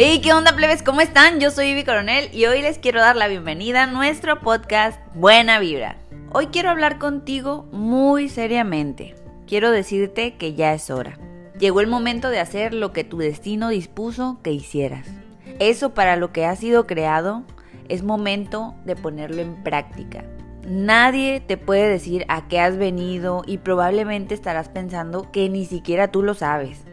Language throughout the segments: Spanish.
Hey, ¿qué onda, plebes? ¿Cómo están? Yo soy Ivy Coronel y hoy les quiero dar la bienvenida a nuestro podcast Buena Vibra. Hoy quiero hablar contigo muy seriamente. Quiero decirte que ya es hora. Llegó el momento de hacer lo que tu destino dispuso que hicieras. Eso para lo que has sido creado es momento de ponerlo en práctica. Nadie te puede decir a qué has venido y probablemente estarás pensando que ni siquiera tú lo sabes.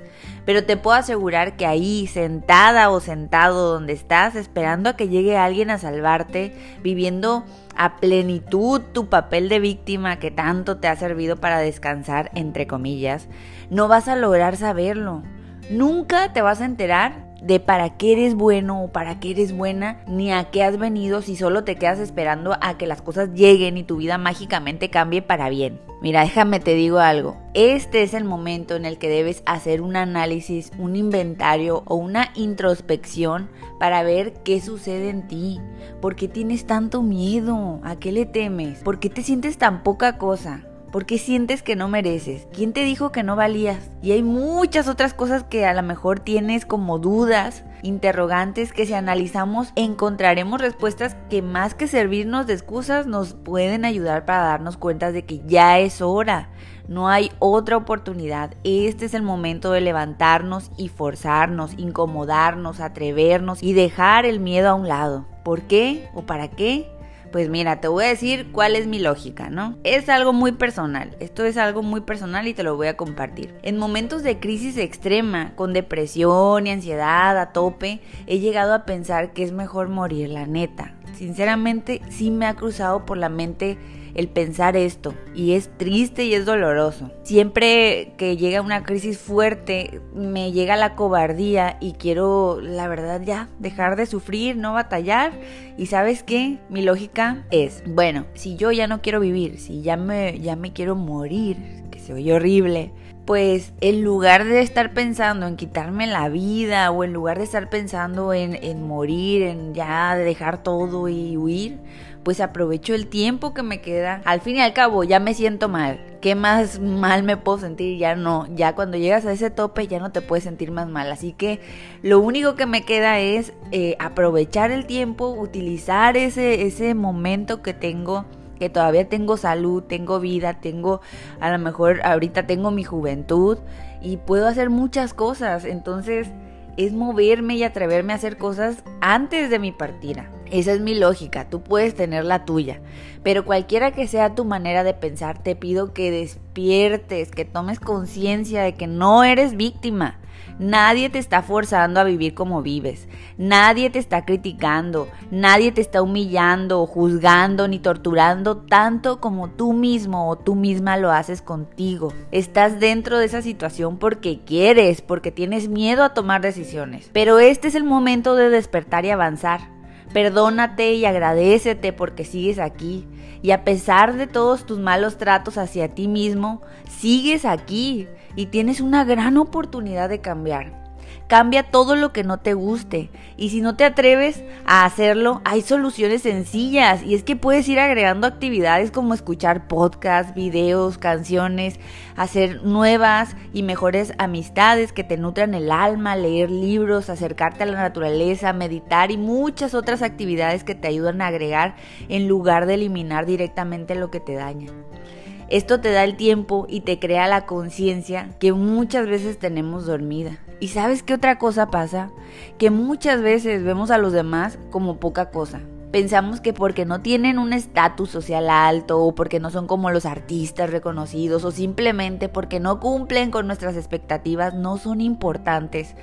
Pero te puedo asegurar que ahí, sentada o sentado donde estás, esperando a que llegue alguien a salvarte, viviendo a plenitud tu papel de víctima que tanto te ha servido para descansar, entre comillas, no vas a lograr saberlo. Nunca te vas a enterar de para qué eres bueno o para qué eres buena, ni a qué has venido si solo te quedas esperando a que las cosas lleguen y tu vida mágicamente cambie para bien. Mira, déjame te digo algo. Este es el momento en el que debes hacer un análisis, un inventario o una introspección para ver qué sucede en ti. ¿Por qué tienes tanto miedo? ¿A qué le temes? ¿Por qué te sientes tan poca cosa? ¿Por qué sientes que no mereces? ¿Quién te dijo que no valías? Y hay muchas otras cosas que a lo mejor tienes como dudas, interrogantes que si analizamos encontraremos respuestas que más que servirnos de excusas nos pueden ayudar para darnos cuenta de que ya es hora. No hay otra oportunidad. Este es el momento de levantarnos y forzarnos, incomodarnos, atrevernos y dejar el miedo a un lado. ¿Por qué o para qué? Pues mira, te voy a decir cuál es mi lógica, ¿no? Es algo muy personal, esto es algo muy personal y te lo voy a compartir. En momentos de crisis extrema, con depresión y ansiedad a tope, he llegado a pensar que es mejor morir, la neta. Sinceramente, sí me ha cruzado por la mente el pensar esto y es triste y es doloroso. Siempre que llega una crisis fuerte me llega la cobardía y quiero la verdad ya dejar de sufrir, no batallar y sabes qué, mi lógica es, bueno, si yo ya no quiero vivir, si ya me ya me quiero morir, que se oye horrible, pues en lugar de estar pensando en quitarme la vida o en lugar de estar pensando en, en, morir, en ya dejar todo y huir, pues aprovecho el tiempo que me queda. Al fin y al cabo ya me siento mal. ¿Qué más mal me puedo sentir? Ya no, ya cuando llegas a ese tope ya no te puedes sentir más mal. Así que lo único que me queda es eh, aprovechar el tiempo, utilizar ese, ese momento que tengo que todavía tengo salud, tengo vida, tengo, a lo mejor ahorita tengo mi juventud y puedo hacer muchas cosas. Entonces es moverme y atreverme a hacer cosas antes de mi partida. Esa es mi lógica, tú puedes tener la tuya, pero cualquiera que sea tu manera de pensar, te pido que despiertes, que tomes conciencia de que no eres víctima. Nadie te está forzando a vivir como vives. Nadie te está criticando. Nadie te está humillando, juzgando ni torturando tanto como tú mismo o tú misma lo haces contigo. Estás dentro de esa situación porque quieres, porque tienes miedo a tomar decisiones. Pero este es el momento de despertar y avanzar. Perdónate y agradecete porque sigues aquí. Y a pesar de todos tus malos tratos hacia ti mismo, sigues aquí y tienes una gran oportunidad de cambiar. Cambia todo lo que no te guste. Y si no te atreves a hacerlo, hay soluciones sencillas. Y es que puedes ir agregando actividades como escuchar podcasts, videos, canciones, hacer nuevas y mejores amistades que te nutran el alma, leer libros, acercarte a la naturaleza, meditar y muchas otras actividades que te ayudan a agregar en lugar de eliminar directamente lo que te daña. Esto te da el tiempo y te crea la conciencia que muchas veces tenemos dormida. ¿Y sabes qué otra cosa pasa? Que muchas veces vemos a los demás como poca cosa. Pensamos que porque no tienen un estatus social alto o porque no son como los artistas reconocidos o simplemente porque no cumplen con nuestras expectativas no son importantes.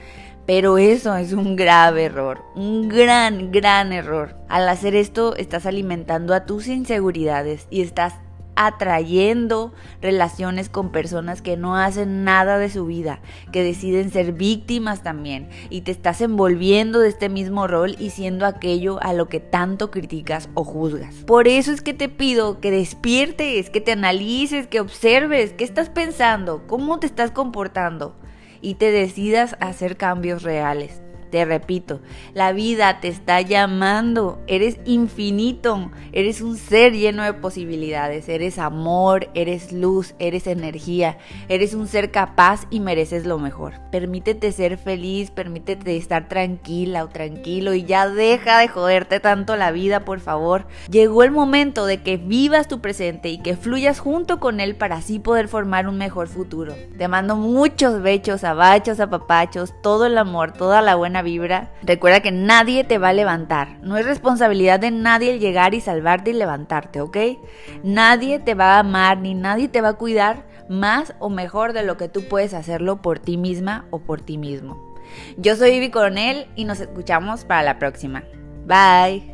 Pero eso es un grave error, un gran, gran error. Al hacer esto estás alimentando a tus inseguridades y estás atrayendo relaciones con personas que no hacen nada de su vida, que deciden ser víctimas también, y te estás envolviendo de este mismo rol y siendo aquello a lo que tanto criticas o juzgas. Por eso es que te pido que despiertes, que te analices, que observes qué estás pensando, cómo te estás comportando y te decidas a hacer cambios reales. Te repito, la vida te está llamando. Eres infinito. Eres un ser lleno de posibilidades. Eres amor, eres luz, eres energía. Eres un ser capaz y mereces lo mejor. Permítete ser feliz, permítete estar tranquila o tranquilo y ya deja de joderte tanto la vida, por favor. Llegó el momento de que vivas tu presente y que fluyas junto con él para así poder formar un mejor futuro. Te mando muchos bechos, abachos, apapachos, todo el amor, toda la vibra. Recuerda que nadie te va a levantar. No es responsabilidad de nadie el llegar y salvarte y levantarte, ¿ok? Nadie te va a amar ni nadie te va a cuidar más o mejor de lo que tú puedes hacerlo por ti misma o por ti mismo. Yo soy Vivi Coronel y nos escuchamos para la próxima. Bye.